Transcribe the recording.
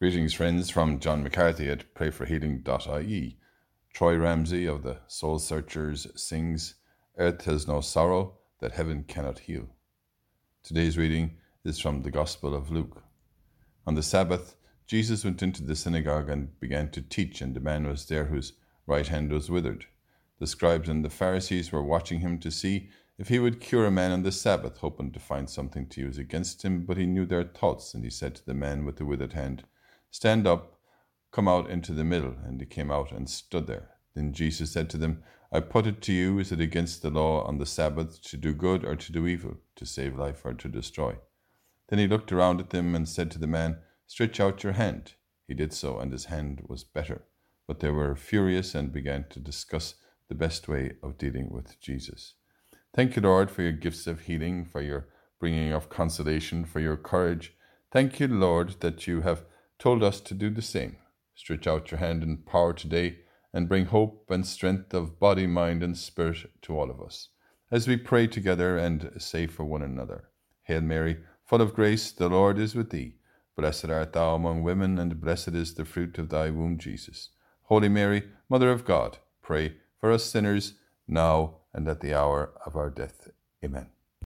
Greetings, friends, from John McCarthy at prayforhealing.ie. Troy Ramsey of the Soul Searchers sings, Earth has no sorrow that heaven cannot heal. Today's reading is from the Gospel of Luke. On the Sabbath, Jesus went into the synagogue and began to teach, and a man was there whose right hand was withered. The scribes and the Pharisees were watching him to see if he would cure a man on the Sabbath, hoping to find something to use against him. But he knew their thoughts, and he said to the man with the withered hand, Stand up, come out into the middle. And he came out and stood there. Then Jesus said to them, I put it to you, is it against the law on the Sabbath to do good or to do evil, to save life or to destroy? Then he looked around at them and said to the man, Stretch out your hand. He did so, and his hand was better. But they were furious and began to discuss the best way of dealing with Jesus. Thank you, Lord, for your gifts of healing, for your bringing of consolation, for your courage. Thank you, Lord, that you have told us to do the same. Stretch out your hand in power today and bring hope and strength of body, mind, and spirit to all of us as we pray together and say for one another Hail Mary, full of grace, the Lord is with thee. Blessed art thou among women, and blessed is the fruit of thy womb, Jesus. Holy Mary, Mother of God, pray for us sinners, now and at the hour of our death. Amen.